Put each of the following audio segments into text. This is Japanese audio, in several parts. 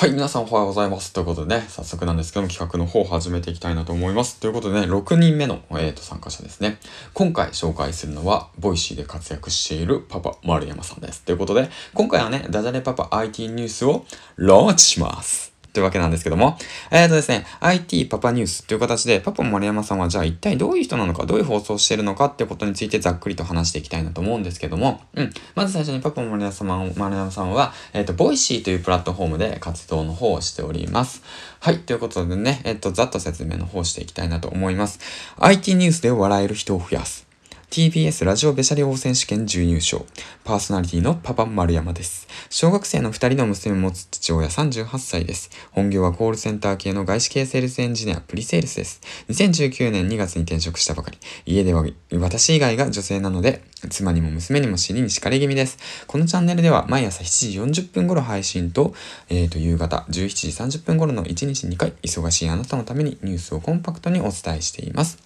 はい、皆さんおはようございます。ということでね、早速なんですけども、企画の方を始めていきたいなと思います。ということでね、6人目の、えーと、参加者ですね。今回紹介するのは、ボイシーで活躍しているパパ丸山さんです。ということで、今回はね、ダジャレパパ IT ニュースをローンチします。というわけなんですけども、えっ、ー、とですね、IT パパニュースという形で、パパ丸山さんはじゃあ一体どういう人なのか、どういう放送をしているのかってことについてざっくりと話していきたいなと思うんですけども、うん。まず最初にパパ丸山さん丸山さんは、えっ、ー、と、ボイシーというプラットフォームで活動の方をしております。はい。ということでね、えっ、ー、と、ざっと説明の方していきたいなと思います。IT ニュースで笑える人を増やす。TBS ラジオベシャリ王選手権準優勝。パーソナリティのパパ丸山です。小学生の二人の娘を持つ父親38歳です。本業はコールセンター系の外資系セールスエンジニア、プリセールスです。2019年2月に転職したばかり。家では私以外が女性なので、妻にも娘にも尻に敷かれ気味です。このチャンネルでは毎朝7時40分頃配信と、え、ー、と、夕方17時30分頃の1日2回、忙しいあなたのためにニュースをコンパクトにお伝えしています。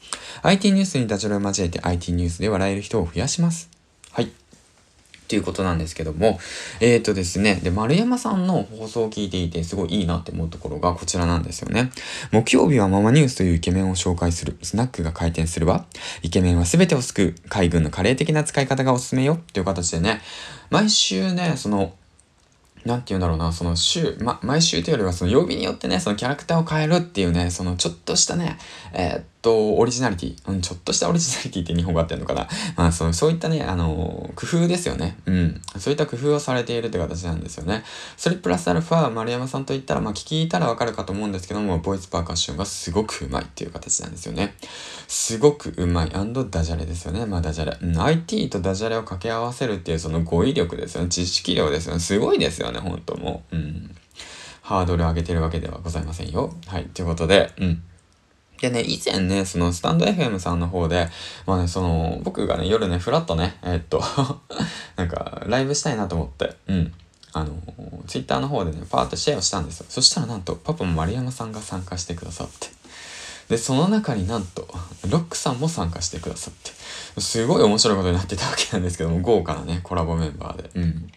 IT ニュースにダジャレを交えて IT ニュースで笑える人を増やします。はい。ということなんですけども、えっ、ー、とですね、で、丸山さんの放送を聞いていてすごいいいなって思うところがこちらなんですよね。木曜日はママニュースというイケメンを紹介するスナックが開店するわ。イケメンは全てを救う海軍のカレー的な使い方がおすすめよっていう形でね、毎週ね、その、なんて言うんだろうな、その週、ま、毎週というよりはその曜日によってね、そのキャラクターを変えるっていうね、そのちょっとしたね、えー、っと、オリジナリティ。うん、ちょっとしたオリジナリティって日本語あってんのかな？まあ、そう、そういったね、あの工夫ですよね。うん。そういった工夫をされているって形なんですよね。それプラスアルファ、丸山さんといったら、まあ、聞いたらわかるかと思うんですけども、ボイスパーカッションがすごくうまいっていう形なんですよね。すごくうまい。ダジャレですよね。まあ、ダジャレ。うん、IT とダジャレを掛け合わせるっていうその語彙力ですよね。知識量ですよね。すごいですよね、ほんともう。うん。ハードル上げてるわけではございませんよ。はい。ということで、うん。でね、以前ね、そのスタンド FM さんの方で、まあね、その、僕がね、夜ね、ふらっとね、えー、っと なんか、ライブしたいなと思って、うん。あの、ツイッターの方でね、パーッとシェアをしたんですよ。そしたらなんと、パパも丸山さんが参加してくださって。で、その中になんと、ロックさんも参加してくださって、すごい面白いことになってたわけなんですけども、豪華なね、コラボメンバーで。うん。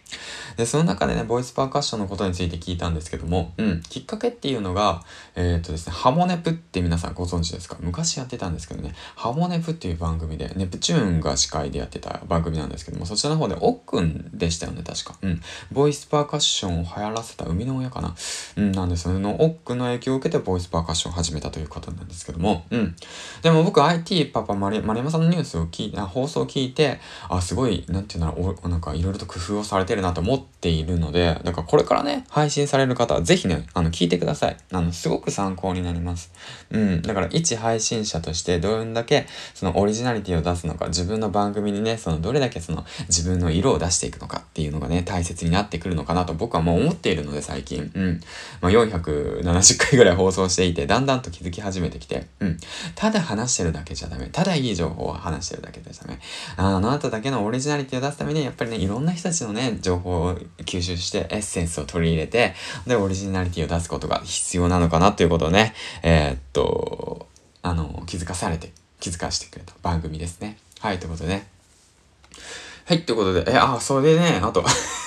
で、その中でね、ボイスパーカッションのことについて聞いたんですけども、うん、きっかけっていうのが、えー、っとですね、ハモネプって皆さんご存知ですか？昔やってたんですけどね、ハモネプっていう番組で、ネプチューンが司会でやってた番組なんですけども、そちらの方で、おっくんでしたよね、確か。うん。ボイスパーカッションを流行らせた生みの親かな？うん、なんですよね。の、おっくんの影響を受けてボイスパーカッションを始めたということなんですけども、うん。でも僕 IT パパ丸山さんのニュースを聞いて、放送を聞いて、あ、すごい、なんていうんだろう、なんかいろいろと工夫をされてるなと思ってているので、だからこれからね、配信される方はぜひね、あの、聞いてください。あの、すごく参考になります。うん。だから、一配信者としてどんだけ、そのオリジナリティを出すのか、自分の番組にね、その、どれだけその、自分の色を出していくのかっていうのがね、大切になってくるのかなと僕はもう思っているので、最近。うん。まあ、470回ぐらい放送していて、だんだんと気づき始めてきて、うん。ただ話してるだけじゃダメ。ただいい情報を話してるだけじゃダメ。あなただけのオリジナリティを出すために、やっぱりね、いろんな人たちのね、情報を吸収して、エッセンスを取り入れて、で、オリジナリティを出すことが必要なのかなということをね、えー、っと、あの、気づかされて、気づかしてくれた番組ですね。はい、ということでね。はい、ということで、え、あ、それでね、あと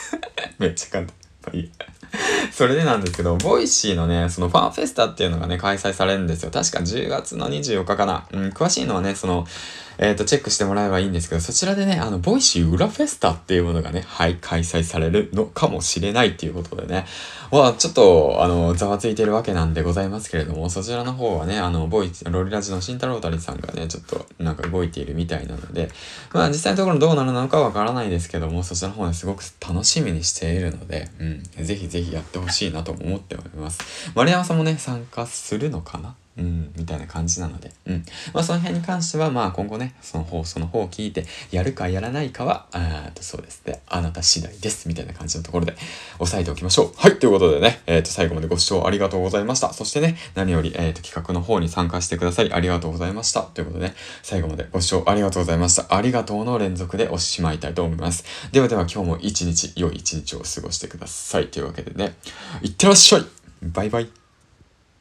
めっちゃ簡単。いい。それでなんですけど、ボイシーのね、そのファンフェスタっていうのがね、開催されるんですよ。確か10月の24日かな。うん、詳しいのはね、その、えっ、ー、と、チェックしてもらえばいいんですけど、そちらでね、あの、ボイシー裏フェスタっていうものがね、はい、開催されるのかもしれないっていうことでね、は、ちょっと、あの、ざわついてるわけなんでございますけれども、そちらの方はね、あの、ボイ、ロリラジの慎太郎たりさんがね、ちょっと、なんか動いているみたいなので、まあ、実際のところどうなるのかわからないですけども、そちらの方ね、すごく楽しみにしているので、うん、ぜひぜひやってほしいなと思っております。丸山さんもね、参加するのかな？うん、みたいな感じなので、うん。まあ、その辺に関しては、まあ、今後ね、その放送の方を聞いて、やるかやらないかは、あとそうですね、あなた次第です、みたいな感じのところで、押さえておきましょう。はい、ということでね、えっ、ー、と、最後までご視聴ありがとうございました。そしてね、何より、えっ、ー、と、企画の方に参加してくださり、ありがとうございました。ということでね、最後までご視聴ありがとうございました。ありがとうの連続でおしまいたいと思います。ではでは、今日も一日、良い一日を過ごしてください。というわけでね、いってらっしゃいバイバイ